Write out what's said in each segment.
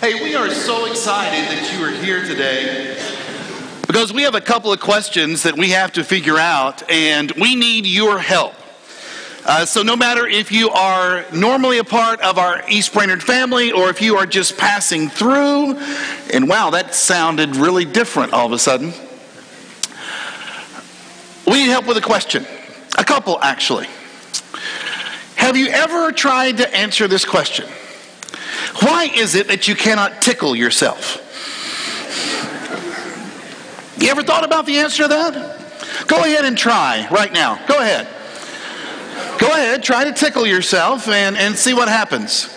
Hey, we are so excited that you are here today because we have a couple of questions that we have to figure out, and we need your help. Uh, so, no matter if you are normally a part of our East Brainerd family or if you are just passing through, and wow, that sounded really different all of a sudden, we need help with a question. A couple, actually. Have you ever tried to answer this question? Why is it that you cannot tickle yourself? You ever thought about the answer to that? Go ahead and try right now. Go ahead. Go ahead, try to tickle yourself and, and see what happens.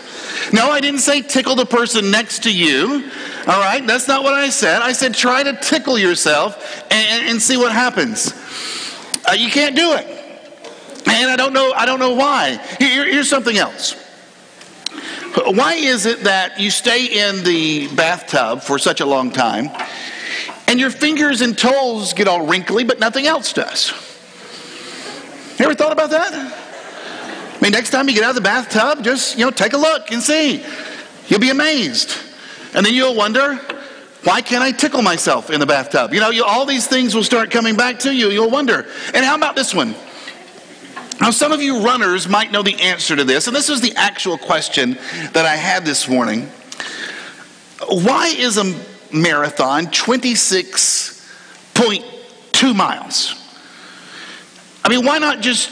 No, I didn't say tickle the person next to you. All right, that's not what I said. I said try to tickle yourself and, and see what happens. Uh, you can't do it. And I don't know, I don't know why. Here, here's something else. Why is it that you stay in the bathtub for such a long time and your fingers and toes get all wrinkly, but nothing else does? You ever thought about that? I mean, next time you get out of the bathtub, just, you know, take a look and see. You'll be amazed. And then you'll wonder, why can't I tickle myself in the bathtub? You know, you, all these things will start coming back to you. You'll wonder. And how about this one? Now, some of you runners might know the answer to this, and this was the actual question that I had this morning. Why is a marathon 26.2 miles? I mean, why not just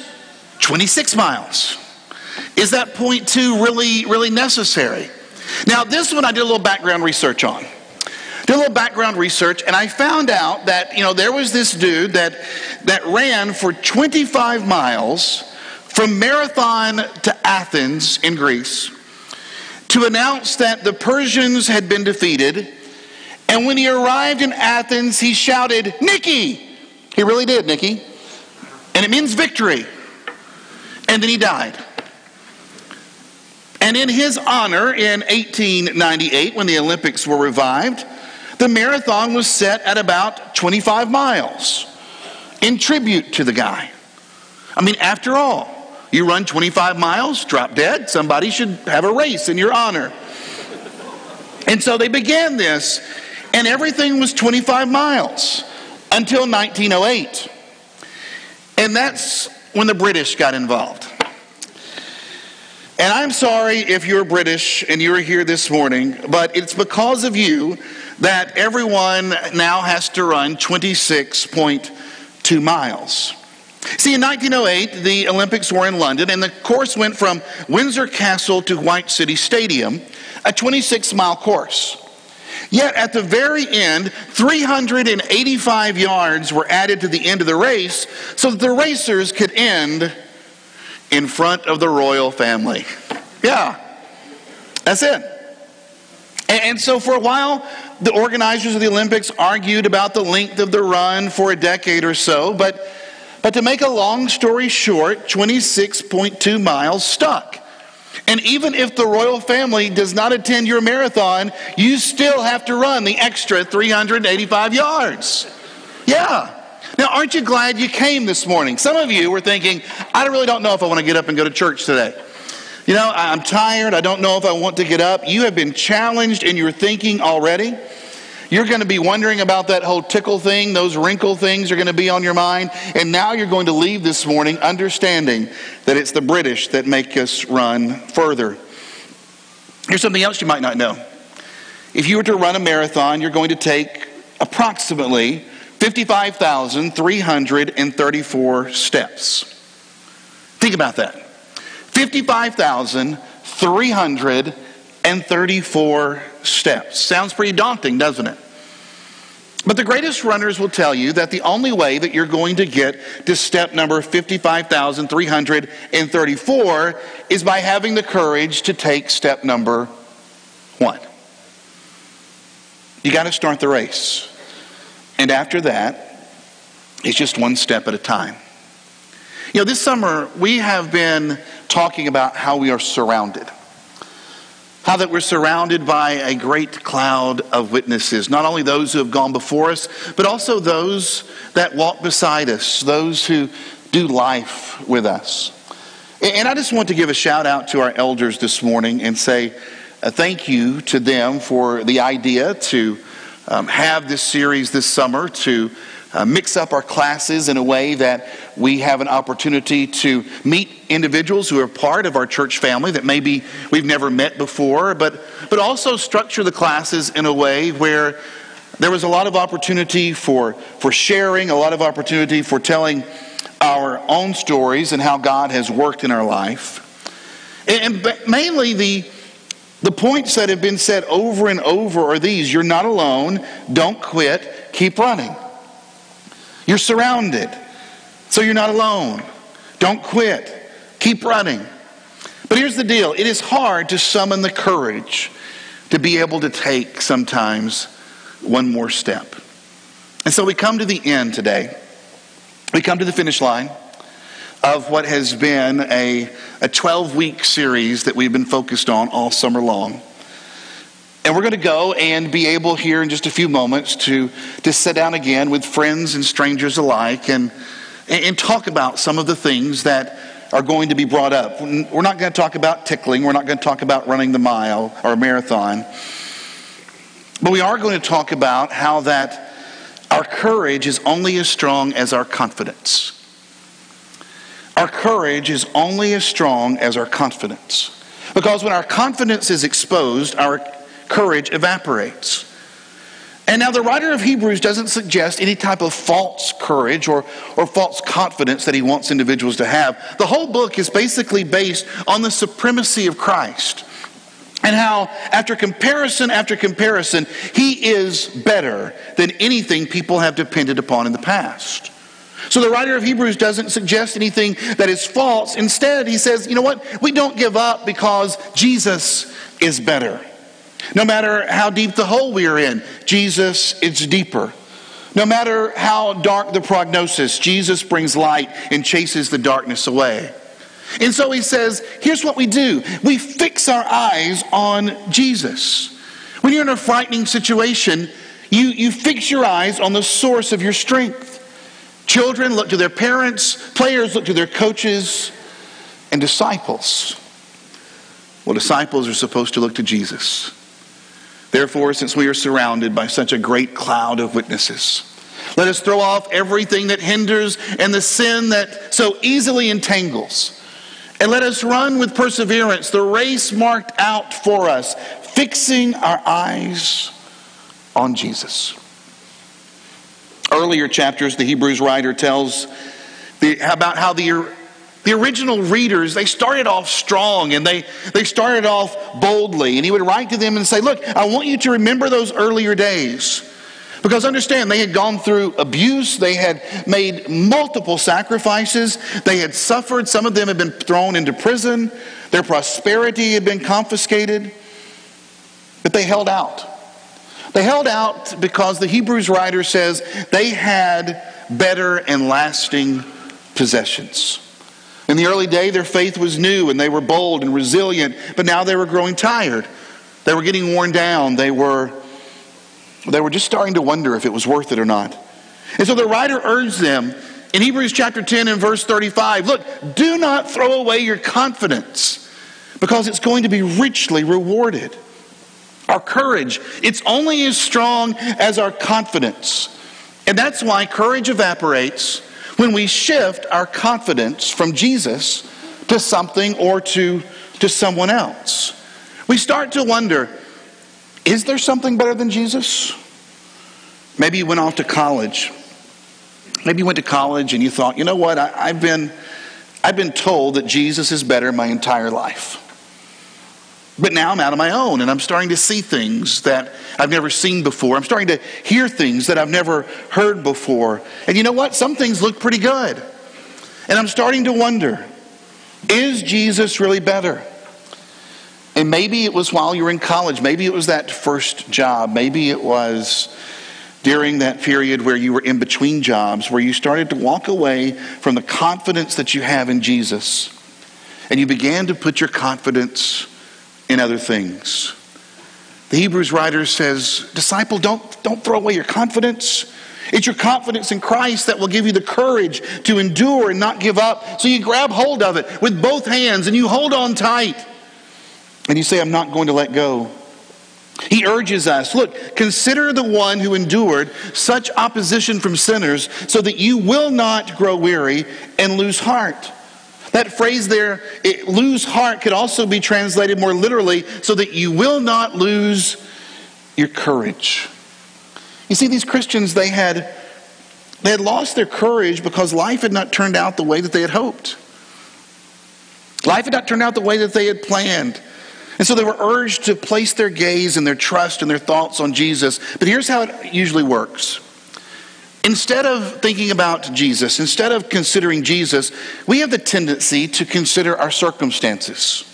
26 miles? Is that point two really, really necessary? Now, this one I did a little background research on. Did a little background research, and I found out that you know there was this dude that that ran for 25 miles from Marathon to Athens in Greece to announce that the Persians had been defeated. And when he arrived in Athens, he shouted, Nikki! He really did, Nikki. And it means victory. And then he died. And in his honor, in 1898, when the Olympics were revived, the marathon was set at about 25 miles in tribute to the guy. I mean, after all, you run 25 miles, drop dead, somebody should have a race in your honor. And so they began this, and everything was 25 miles until 1908. And that's when the British got involved. And I'm sorry if you're British and you're here this morning, but it's because of you that everyone now has to run 26.2 miles. See, in 1908, the Olympics were in London, and the course went from Windsor Castle to White City Stadium, a 26 mile course. Yet at the very end, 385 yards were added to the end of the race so that the racers could end in front of the royal family. Yeah, that's it. And so for a while, the organizers of the Olympics argued about the length of the run for a decade or so, but, but to make a long story short, 26.2 miles stuck. And even if the royal family does not attend your marathon, you still have to run the extra 385 yards. Yeah. Now, aren't you glad you came this morning? Some of you were thinking, I really don't know if I want to get up and go to church today. You know, I'm tired. I don't know if I want to get up. You have been challenged in your thinking already. You're going to be wondering about that whole tickle thing. Those wrinkle things are going to be on your mind. And now you're going to leave this morning understanding that it's the British that make us run further. Here's something else you might not know. If you were to run a marathon, you're going to take approximately 55,334 steps. Think about that. 55,334 steps. Sounds pretty daunting, doesn't it? But the greatest runners will tell you that the only way that you're going to get to step number 55,334 is by having the courage to take step number one. You got to start the race. And after that, it's just one step at a time. You know, this summer we have been talking about how we are surrounded. How that we're surrounded by a great cloud of witnesses, not only those who have gone before us, but also those that walk beside us, those who do life with us. And I just want to give a shout out to our elders this morning and say, uh, thank you to them for the idea to um, have this series this summer to uh, mix up our classes in a way that we have an opportunity to meet individuals who are part of our church family that maybe we've never met before, but, but also structure the classes in a way where there was a lot of opportunity for, for sharing, a lot of opportunity for telling our own stories and how God has worked in our life. And, and mainly the, the points that have been said over and over are these You're not alone, don't quit, keep running. You're surrounded, so you're not alone. Don't quit. Keep running. But here's the deal it is hard to summon the courage to be able to take sometimes one more step. And so we come to the end today. We come to the finish line of what has been a, a 12 week series that we've been focused on all summer long. And we're going to go and be able here in just a few moments to, to sit down again with friends and strangers alike and, and talk about some of the things that are going to be brought up. We're not going to talk about tickling, we're not going to talk about running the mile or a marathon. But we are going to talk about how that our courage is only as strong as our confidence. Our courage is only as strong as our confidence. Because when our confidence is exposed, our courage evaporates. And now the writer of Hebrews doesn't suggest any type of false courage or, or false confidence that he wants individuals to have. The whole book is basically based on the supremacy of Christ and how, after comparison after comparison, he is better than anything people have depended upon in the past. So the writer of Hebrews doesn't suggest anything that is false. Instead, he says, you know what? We don't give up because Jesus is better. No matter how deep the hole we are in, Jesus is deeper. No matter how dark the prognosis, Jesus brings light and chases the darkness away. And so he says, here's what we do we fix our eyes on Jesus. When you're in a frightening situation, you, you fix your eyes on the source of your strength. Children look to their parents, players look to their coaches, and disciples. Well, disciples are supposed to look to Jesus. Therefore, since we are surrounded by such a great cloud of witnesses, let us throw off everything that hinders and the sin that so easily entangles. And let us run with perseverance the race marked out for us, fixing our eyes on Jesus. Earlier chapters, the Hebrews writer tells the, about how the the original readers, they started off strong and they, they started off boldly. And he would write to them and say, Look, I want you to remember those earlier days. Because understand, they had gone through abuse, they had made multiple sacrifices, they had suffered, some of them had been thrown into prison, their prosperity had been confiscated, but they held out. They held out because the Hebrews writer says they had better and lasting possessions. In the early day, their faith was new and they were bold and resilient, but now they were growing tired. They were getting worn down. They were, they were just starting to wonder if it was worth it or not. And so the writer urged them in Hebrews chapter 10 and verse 35 look, do not throw away your confidence because it's going to be richly rewarded. Our courage, it's only as strong as our confidence. And that's why courage evaporates when we shift our confidence from Jesus to something or to, to someone else. We start to wonder is there something better than Jesus? Maybe you went off to college. Maybe you went to college and you thought, you know what, I, I've, been, I've been told that Jesus is better my entire life. But now I'm out on my own and I'm starting to see things that I've never seen before. I'm starting to hear things that I've never heard before. And you know what? Some things look pretty good. And I'm starting to wonder is Jesus really better? And maybe it was while you were in college. Maybe it was that first job. Maybe it was during that period where you were in between jobs, where you started to walk away from the confidence that you have in Jesus. And you began to put your confidence in other things. The Hebrews writer says, Disciple, don't, don't throw away your confidence. It's your confidence in Christ that will give you the courage to endure and not give up. So you grab hold of it with both hands and you hold on tight. And you say, I'm not going to let go. He urges us look, consider the one who endured such opposition from sinners so that you will not grow weary and lose heart. That phrase there, it, lose heart, could also be translated more literally so that you will not lose your courage. You see, these Christians, they had, they had lost their courage because life had not turned out the way that they had hoped. Life had not turned out the way that they had planned. And so they were urged to place their gaze and their trust and their thoughts on Jesus. But here's how it usually works. Instead of thinking about Jesus, instead of considering Jesus, we have the tendency to consider our circumstances.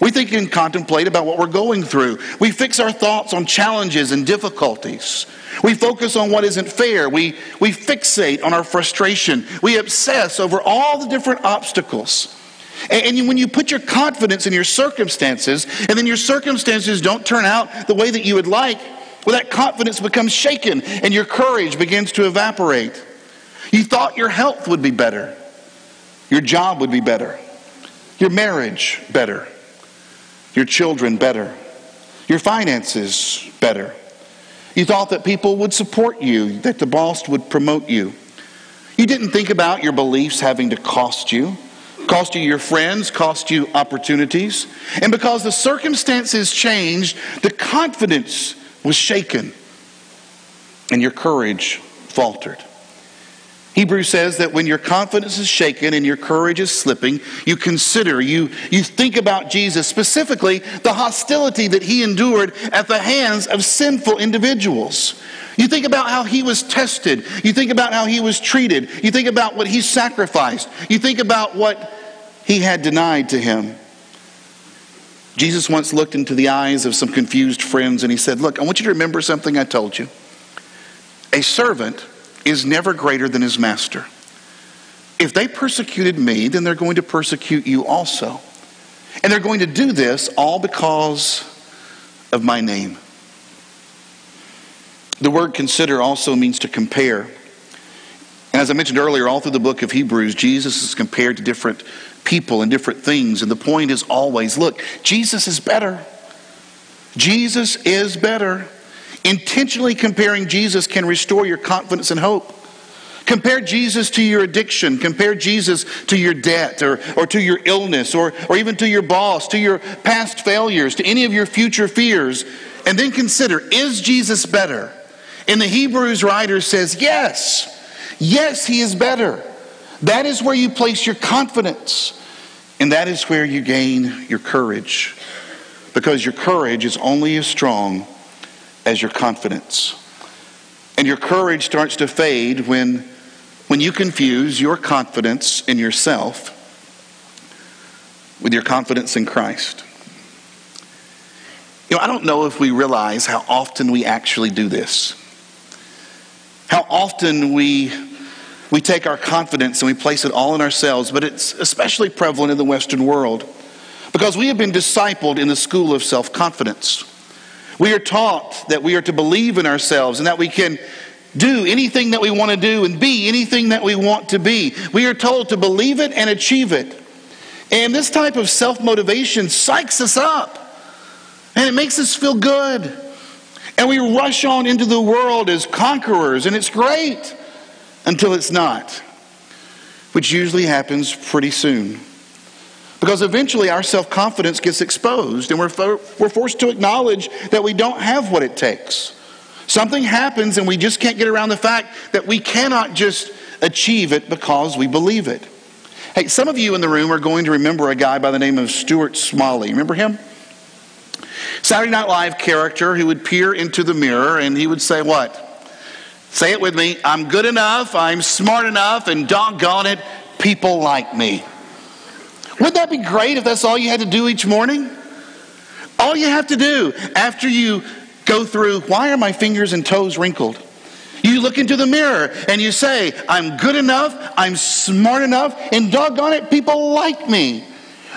We think and contemplate about what we're going through. We fix our thoughts on challenges and difficulties. We focus on what isn't fair. We, we fixate on our frustration. We obsess over all the different obstacles. And, and when you put your confidence in your circumstances, and then your circumstances don't turn out the way that you would like, well, that confidence becomes shaken and your courage begins to evaporate. You thought your health would be better, your job would be better, your marriage better, your children better, your finances better. You thought that people would support you, that the boss would promote you. You didn't think about your beliefs having to cost you, cost you your friends, cost you opportunities. And because the circumstances changed, the confidence was shaken and your courage faltered. Hebrews says that when your confidence is shaken and your courage is slipping, you consider, you, you think about Jesus, specifically the hostility that he endured at the hands of sinful individuals. You think about how he was tested. You think about how he was treated. You think about what he sacrificed. You think about what he had denied to him. Jesus once looked into the eyes of some confused friends and he said, Look, I want you to remember something I told you. A servant is never greater than his master. If they persecuted me, then they're going to persecute you also. And they're going to do this all because of my name. The word consider also means to compare. And as I mentioned earlier, all through the book of Hebrews, Jesus is compared to different people and different things. And the point is always look, Jesus is better. Jesus is better. Intentionally comparing Jesus can restore your confidence and hope. Compare Jesus to your addiction. Compare Jesus to your debt or, or to your illness or, or even to your boss, to your past failures, to any of your future fears. And then consider is Jesus better? And the Hebrews writer says, yes. Yes, he is better. That is where you place your confidence. And that is where you gain your courage. Because your courage is only as strong as your confidence. And your courage starts to fade when, when you confuse your confidence in yourself with your confidence in Christ. You know, I don't know if we realize how often we actually do this. How often we we take our confidence and we place it all in ourselves, but it's especially prevalent in the Western world because we have been discipled in the school of self confidence. We are taught that we are to believe in ourselves and that we can do anything that we want to do and be anything that we want to be. We are told to believe it and achieve it. And this type of self motivation psychs us up and it makes us feel good. And we rush on into the world as conquerors, and it's great until it's not, which usually happens pretty soon. Because eventually our self confidence gets exposed and we're, fo- we're forced to acknowledge that we don't have what it takes. Something happens and we just can't get around the fact that we cannot just achieve it because we believe it. Hey, some of you in the room are going to remember a guy by the name of Stuart Smalley. Remember him? Saturday Night Live character who would peer into the mirror and he would say, What? Say it with me. I'm good enough, I'm smart enough, and doggone it, people like me. Wouldn't that be great if that's all you had to do each morning? All you have to do after you go through, why are my fingers and toes wrinkled? You look into the mirror and you say, I'm good enough, I'm smart enough, and doggone it, people like me.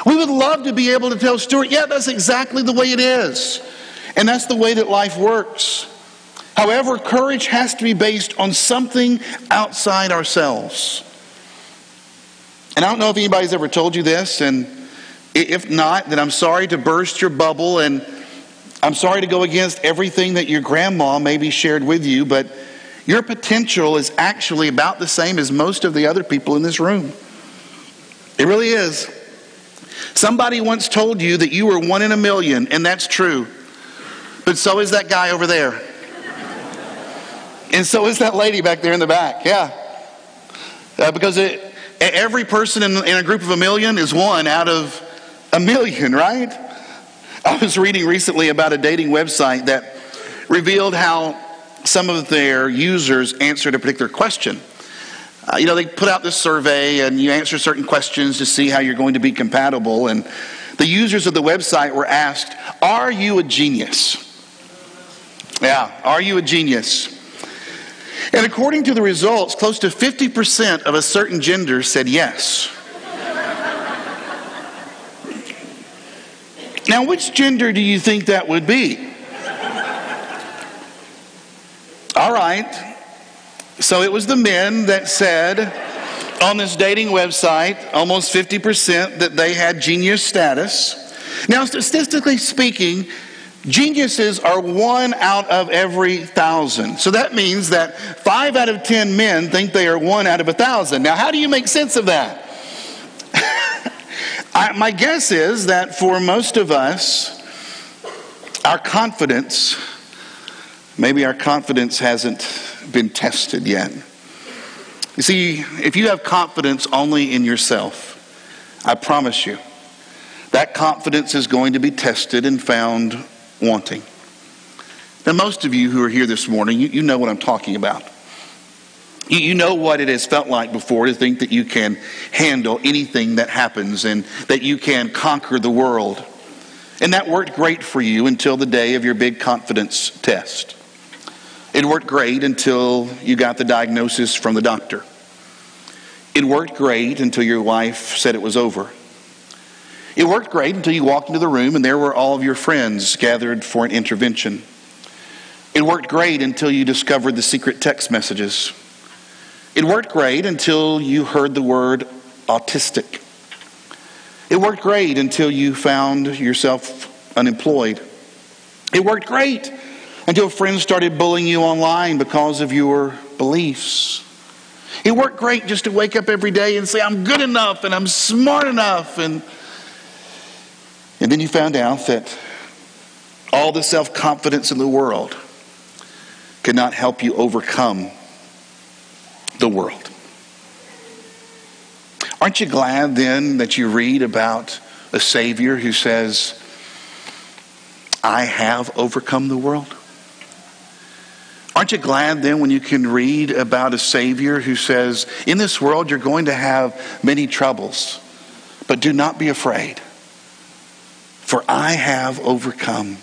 We would love to be able to tell Stuart, yeah, that's exactly the way it is. And that's the way that life works. However, courage has to be based on something outside ourselves. And I don't know if anybody's ever told you this, and If not, then I'm sorry to burst your bubble and I'm sorry to go against everything that your grandma maybe shared with you, but your potential is actually about the same as most of the other people in this room. It really is. Somebody once told you that you were one in a million, and that's true. But so is that guy over there. And so is that lady back there in the back. Yeah. Uh, because it, every person in, in a group of a million is one out of a million, right? I was reading recently about a dating website that revealed how some of their users answered a particular question. Uh, you know, they put out this survey and you answer certain questions to see how you're going to be compatible. And the users of the website were asked, Are you a genius? Yeah, are you a genius? And according to the results, close to 50% of a certain gender said yes. now, which gender do you think that would be? All right. So it was the men that said on this dating website, almost 50%, that they had genius status. Now, statistically speaking, Geniuses are one out of every thousand. So that means that five out of ten men think they are one out of a thousand. Now, how do you make sense of that? I, my guess is that for most of us, our confidence, maybe our confidence hasn't been tested yet. You see, if you have confidence only in yourself, I promise you, that confidence is going to be tested and found wanting. Now, most of you who are here this morning, you, you know what I'm talking about. You, you know what it has felt like before to think that you can handle anything that happens and that you can conquer the world. And that worked great for you until the day of your big confidence test. It worked great until you got the diagnosis from the doctor. It worked great until your wife said it was over. It worked great until you walked into the room and there were all of your friends gathered for an intervention. It worked great until you discovered the secret text messages. It worked great until you heard the word autistic. It worked great until you found yourself unemployed. It worked great until friends started bullying you online because of your beliefs. It worked great just to wake up every day and say, I'm good enough and I'm smart enough and and then you found out that all the self confidence in the world could not help you overcome the world. Aren't you glad then that you read about a Savior who says, I have overcome the world? Aren't you glad then when you can read about a Savior who says, In this world you're going to have many troubles, but do not be afraid for I have overcome.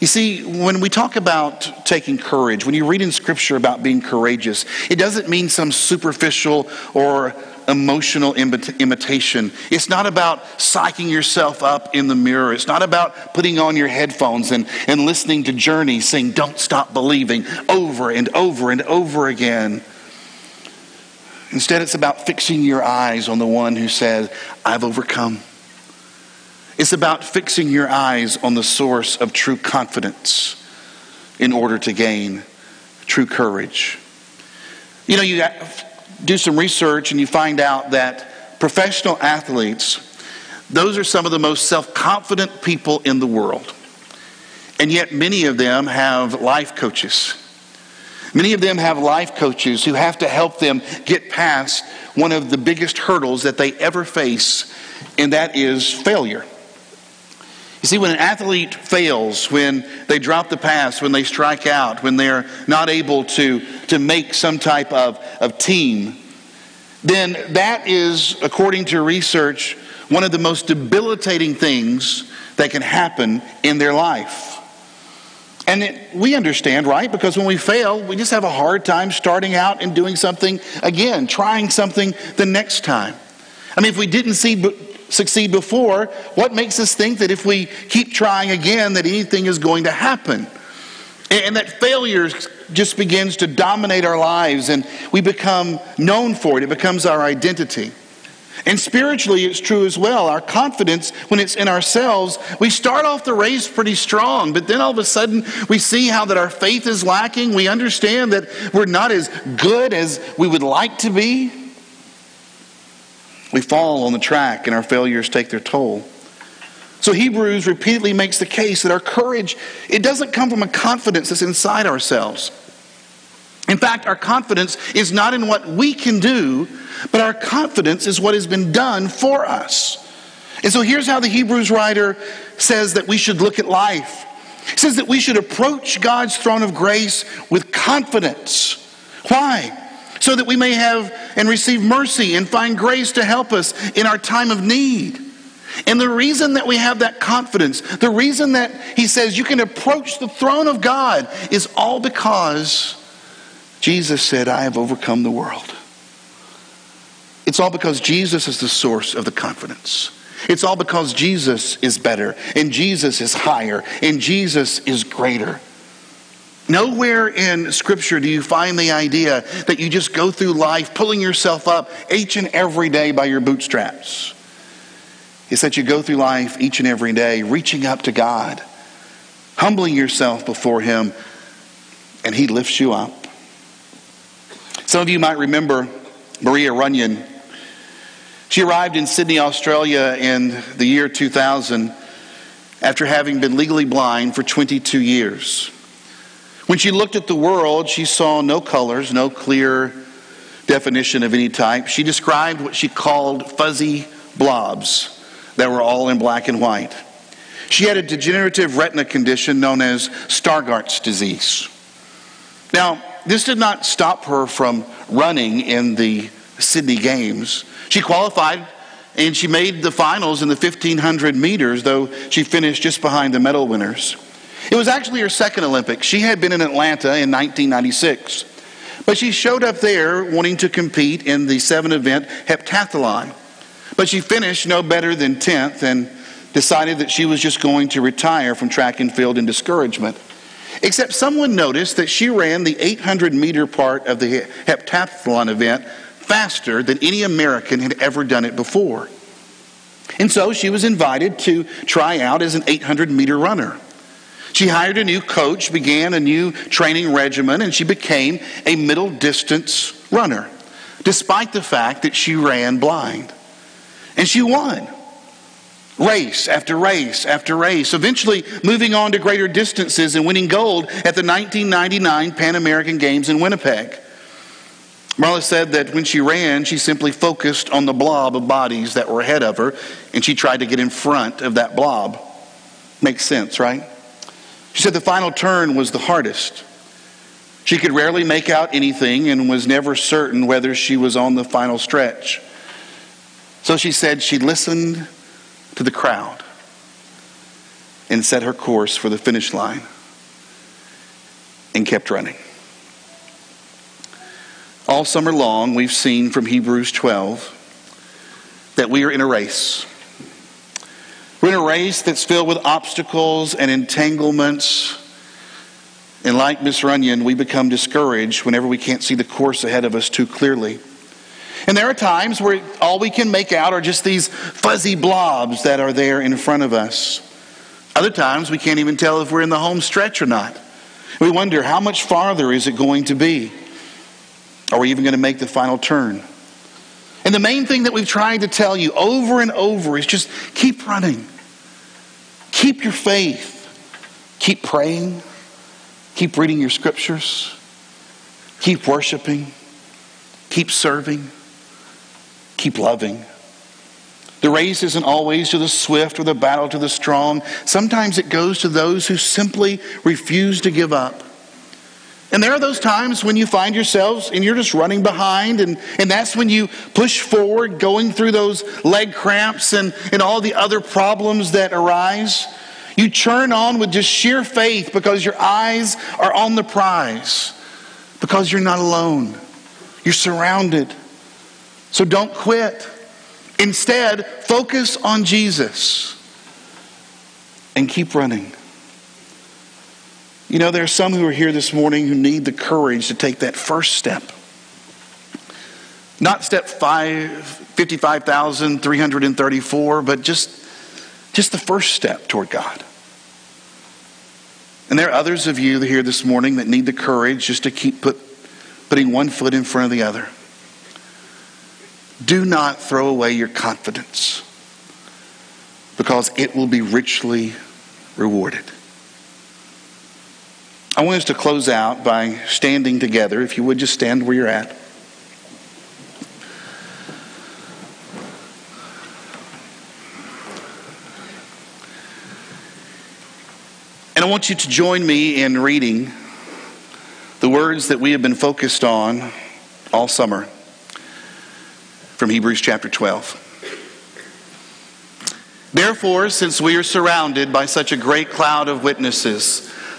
You see, when we talk about taking courage, when you read in Scripture about being courageous, it doesn't mean some superficial or emotional imitation. It's not about psyching yourself up in the mirror. It's not about putting on your headphones and, and listening to Journey saying, Don't stop believing over and over and over again. Instead, it's about fixing your eyes on the one who says, I've overcome. It's about fixing your eyes on the source of true confidence in order to gain true courage. You know, you do some research and you find out that professional athletes, those are some of the most self confident people in the world. And yet, many of them have life coaches. Many of them have life coaches who have to help them get past one of the biggest hurdles that they ever face, and that is failure. You see, when an athlete fails, when they drop the pass, when they strike out, when they're not able to, to make some type of, of team, then that is, according to research, one of the most debilitating things that can happen in their life. And it, we understand, right? Because when we fail, we just have a hard time starting out and doing something again, trying something the next time. I mean, if we didn't see succeed before, what makes us think that if we keep trying again, that anything is going to happen? And that failure just begins to dominate our lives and we become known for it. It becomes our identity. And spiritually, it's true as well. Our confidence, when it's in ourselves, we start off the race pretty strong, but then all of a sudden we see how that our faith is lacking. We understand that we're not as good as we would like to be. We fall on the track and our failures take their toll. So Hebrews repeatedly makes the case that our courage, it doesn't come from a confidence that's inside ourselves. In fact, our confidence is not in what we can do, but our confidence is what has been done for us. And so here's how the Hebrews writer says that we should look at life. He says that we should approach God's throne of grace with confidence. Why? So that we may have and receive mercy and find grace to help us in our time of need. And the reason that we have that confidence, the reason that he says you can approach the throne of God is all because Jesus said, I have overcome the world. It's all because Jesus is the source of the confidence. It's all because Jesus is better, and Jesus is higher, and Jesus is greater. Nowhere in Scripture do you find the idea that you just go through life pulling yourself up each and every day by your bootstraps. It's that you go through life each and every day reaching up to God, humbling yourself before Him, and He lifts you up. Some of you might remember Marla Runyan. She arrived in Sydney, Australia in the year 2000 after having been legally blind for 22 years. When she looked at the world, she saw no colors, no clear definition of any type. She described what she called fuzzy blobs that were all in black and white. She had a degenerative retina condition known as Stargardt's disease. Now, this did not stop her from running in the Sydney Games. She qualified and she made the finals in the 1500 meters, though she finished just behind the medal winners. It was actually her second Olympics. She had been in Atlanta in 1996, but she showed up there wanting to compete in the seven event heptathlon. But she finished no better than 10th and decided that she was just going to retire from track and field in discouragement. Except someone noticed that she ran the 800 meter part of the heptathlon event faster than any American had ever done it before. And so she was invited to try out as an 800 meter runner. She hired a new coach, began a new training regimen, and she became a middle distance runner, despite the fact that she ran blind. And she won race after race after race, eventually moving on to greater distances and winning gold at the 1999 Pan American Games in Winnipeg. Marla said that when she ran, she simply focused on the blob of bodies that were ahead of her, and she tried to get in front of that blob. Makes sense, right? She said the final turn was the hardest. She could rarely make out anything and was never certain whether she was on the final stretch. So she said she listened to the crowd and set her course for the finish line and kept running. All summer long, we've seen from Hebrews 12 that we are in a race. We're in a race that's filled with obstacles and entanglements. And like Miss Runyan, we become discouraged whenever we can't see the course ahead of us too clearly. And there are times where all we can make out are just these fuzzy blobs that are there in front of us. Other times we can't even tell if we're in the home stretch or not. We wonder how much farther is it going to be? Are we even going to make the final turn? And the main thing that we've tried to tell you over and over is just keep running. Keep your faith. Keep praying. Keep reading your scriptures. Keep worshiping. Keep serving keep loving. The race isn't always to the swift or the battle to the strong. Sometimes it goes to those who simply refuse to give up. And there are those times when you find yourselves and you're just running behind, and, and that's when you push forward, going through those leg cramps and, and all the other problems that arise. You churn on with just sheer faith because your eyes are on the prize, because you're not alone. You're surrounded. So don't quit. Instead, focus on Jesus and keep running. You know, there are some who are here this morning who need the courage to take that first step. Not step five, 55,334, but just, just the first step toward God. And there are others of you here this morning that need the courage just to keep put, putting one foot in front of the other. Do not throw away your confidence because it will be richly rewarded. I want us to close out by standing together. If you would just stand where you're at. And I want you to join me in reading the words that we have been focused on all summer from Hebrews chapter 12. Therefore, since we are surrounded by such a great cloud of witnesses,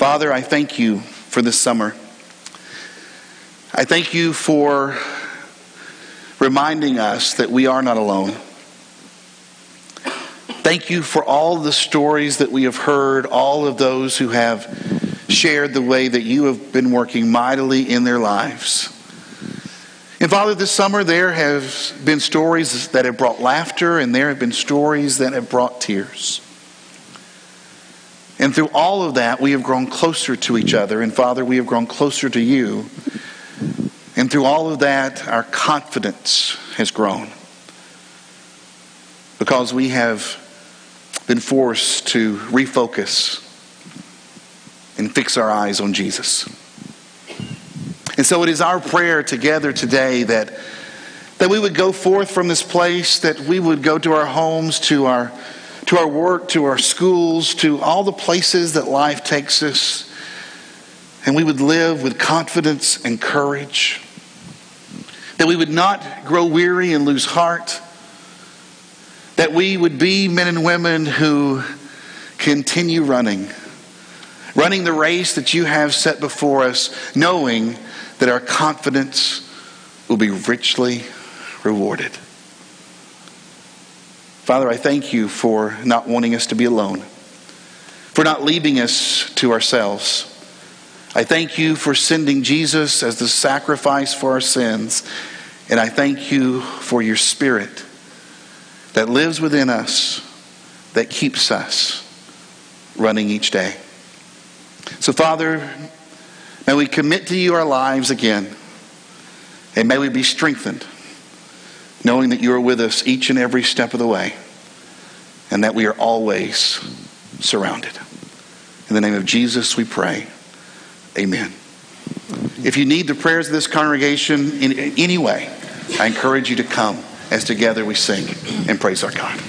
Father, I thank you for this summer. I thank you for reminding us that we are not alone. Thank you for all the stories that we have heard, all of those who have shared the way that you have been working mightily in their lives. And Father, this summer there have been stories that have brought laughter, and there have been stories that have brought tears. And through all of that, we have grown closer to each other. And Father, we have grown closer to you. And through all of that, our confidence has grown. Because we have been forced to refocus and fix our eyes on Jesus. And so it is our prayer together today that, that we would go forth from this place, that we would go to our homes, to our, to our work, to our schools, to all the places that life takes us, and we would live with confidence and courage. That we would not grow weary and lose heart that we would be men and women who continue running, running the race that you have set before us, knowing that our confidence will be richly rewarded. Father, I thank you for not wanting us to be alone, for not leaving us to ourselves. I thank you for sending Jesus as the sacrifice for our sins, and I thank you for your Spirit that lives within us that keeps us running each day. So, Father, may we commit to you our lives again, and may we be strengthened, knowing that you are with us each and every step of the way, and that we are always surrounded. In the name of Jesus, we pray. Amen. If you need the prayers of this congregation in any way, I encourage you to come as together we sing and praise our God.